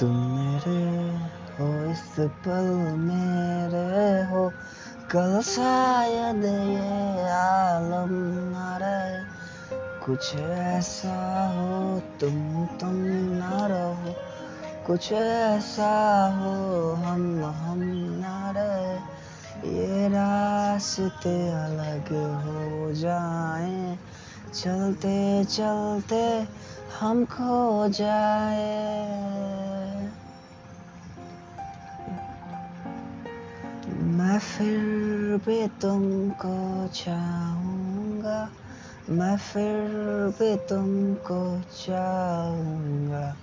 तुम मेरे हो, इस पल मेरे हो। कल शायद ये आलम न रहे। कुछ ऐसा हो, तुम तुम न रहो। कुछ ऐसा हो, हम हम न रहे। ये रास्ते अलग हो जाए। चलते चलते हम खो जाए। फिर भी तुमको चाहूँगा। मैं फिर भी तुमको चाहूँगा।